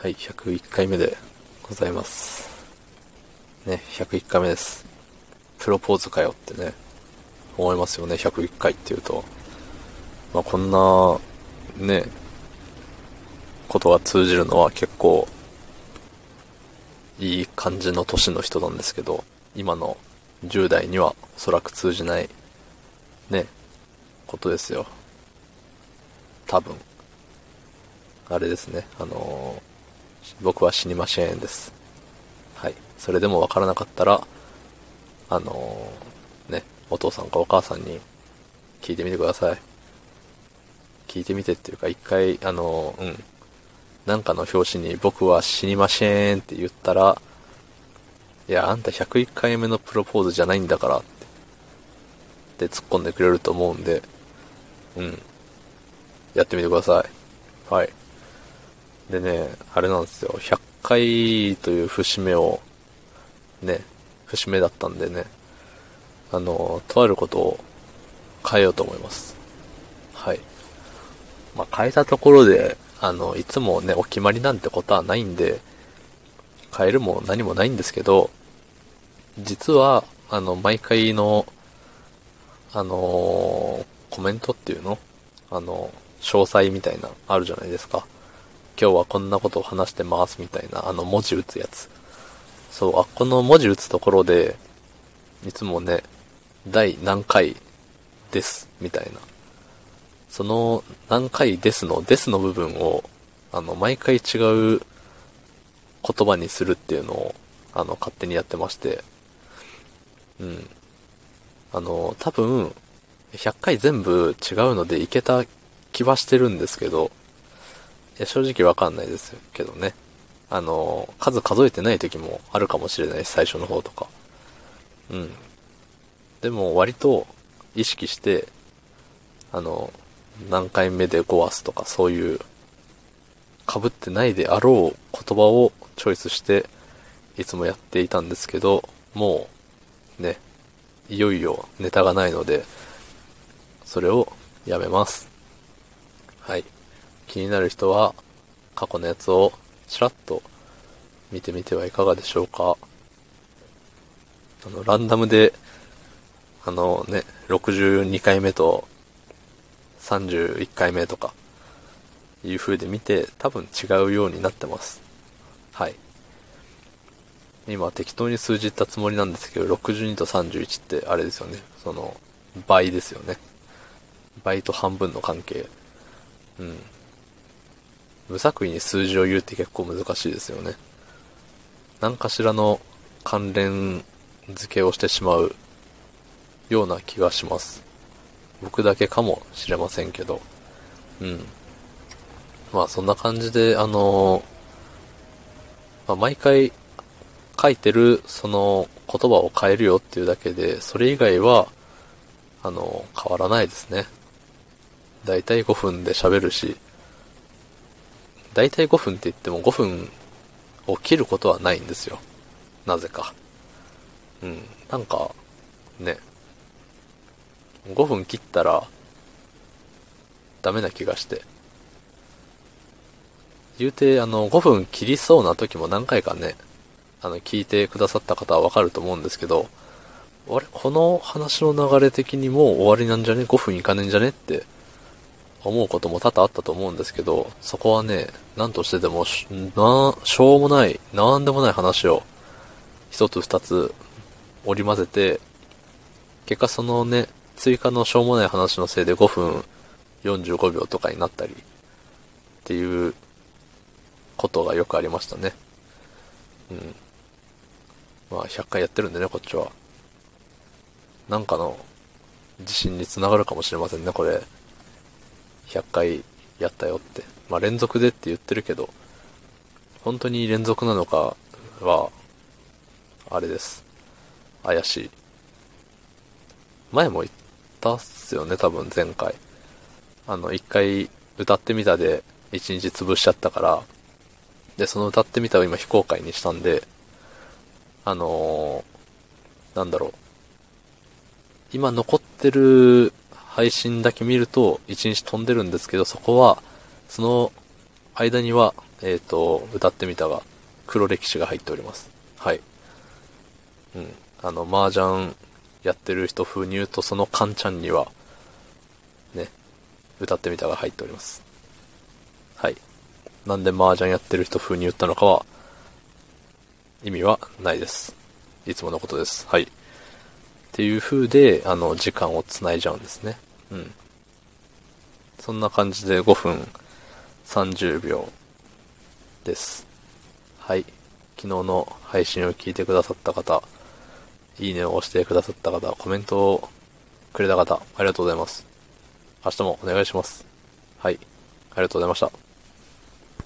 はい、101回目でございます。ね、101回目です。プロポーズかよってね、思いますよね、101回っていうと。まあ、こんな、ね、ことが通じるのは結構、いい感じの年の人なんですけど、今の10代にはおそらく通じない、ね、ことですよ。多分。あれですね、あの僕は死にませんです。はい。それでもわからなかったら、あのーね、お父さんかお母さんに聞いてみてください。聞いてみてっていうか、一回、あのーうん。なんかの表紙に僕は死にませんって言ったら、いや、あんた101回目のプロポーズじゃないんだからって、で突っ込んでくれると思うんで、うん。やってみてください。はい。でね、あれなんですよ。100回という節目を、ね、節目だったんでね、あの、とあることを変えようと思います。はい。まあ、変えたところで、あの、いつもね、お決まりなんてことはないんで、変えるも何もないんですけど、実は、あの、毎回の、あのコメントっていうのあの、詳細みたいな、あるじゃないですか。今日はこんなことを話してますみたいな、あの文字打つやつ。そう、あ、この文字打つところで、いつもね、第何回です、みたいな。その何回ですの、ですの部分を、あの、毎回違う言葉にするっていうのを、あの、勝手にやってまして。うん。あの、多分、100回全部違うのでいけた気はしてるんですけど、や、正直わかんないですけどね。あの、数数えてない時もあるかもしれないし、最初の方とか。うん。でも、割と意識して、あの、何回目で5ワスとかそういう、被ってないであろう言葉をチョイスして、いつもやっていたんですけど、もう、ね、いよいよネタがないので、それをやめます。はい。気になる人は過去のやつをちらっと見てみてはいかがでしょうか。あの、ランダムで、あのね、62回目と31回目とかいう風で見て多分違うようになってます。はい。今適当に数字言ったつもりなんですけど、62と31ってあれですよね。その、倍ですよね。倍と半分の関係。うん。無作為に数字を言うって結構難しいですよね。何かしらの関連付けをしてしまうような気がします。僕だけかもしれませんけど。うん。まあそんな感じで、あのまあ、毎回書いてるその言葉を変えるよっていうだけで、それ以外は、あの変わらないですね。だいたい5分で喋るし、だいたい5分って言っても5分を切ることはないんですよ。なぜか。うん。なんか、ね。5分切ったら、ダメな気がして。言うて、あの、5分切りそうな時も何回かね、あの、聞いてくださった方はわかると思うんですけど、あれこの話の流れ的にもう終わりなんじゃね ?5 分いかねえんじゃね？って思うことも多々あったと思うんですけど、そこはね、何としてでもし、な、しょうもない、なんでもない話を、一つ二つ織り交ぜて、結果そのね、追加のしょうもない話のせいで5分45秒とかになったり、っていうことがよくありましたね。うん。まあ、100回やってるんでね、こっちは。なんかの自信につながるかもしれませんね、これ。100回やったよって。まあ連続でって言ってるけど、本当に連続なのかは、あれです。怪しい。前も言ったっすよね、多分前回。あの、一回歌ってみたで一日潰しちゃったから、で、その歌ってみたを今非公開にしたんで、あのー、なんだろう。今残ってる配信だけ見ると1日飛んでるんですけど、そこは、その間にはえっ、と、歌ってみたが、黒歴史が入っております。はい。うん。あの、麻雀やってる人風に言うと、そのカンちゃんには、ね、歌ってみたが入っております。はい。なんで麻雀やってる人風に言ったのかは、意味はないです。いつものことです。はい。っていう風で、あの、時間を繋いじゃうんですね。うん。そんな感じで5分30秒です。はい。昨日の配信を聞いてくださった方、いいねを押してくださった方、コメントをくれた方、ありがとうございます。明日もお願いします。はい。ありがとうございました。